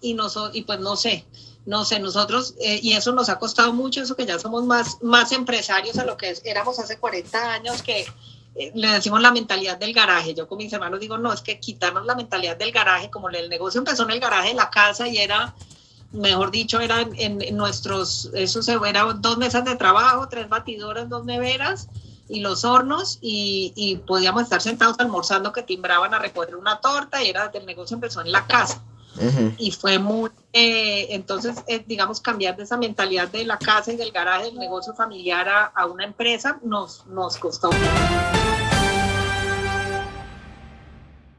y, y pues no sé, no sé, nosotros, eh, y eso nos ha costado mucho, eso que ya somos más, más empresarios a lo que éramos hace 40 años, que eh, le decimos la mentalidad del garaje. Yo con mis hermanos digo, no, es que quitarnos la mentalidad del garaje, como el negocio empezó en el garaje de la casa y era, mejor dicho, eran en, nuestros, eso se dos mesas de trabajo, tres batidoras, dos neveras y los hornos y, y podíamos estar sentados almorzando que timbraban a recoger una torta y era el negocio empezó en la casa. Y fue muy, eh, entonces, eh, digamos, cambiar de esa mentalidad de la casa y del garaje, del negocio familiar a, a una empresa, nos, nos costó.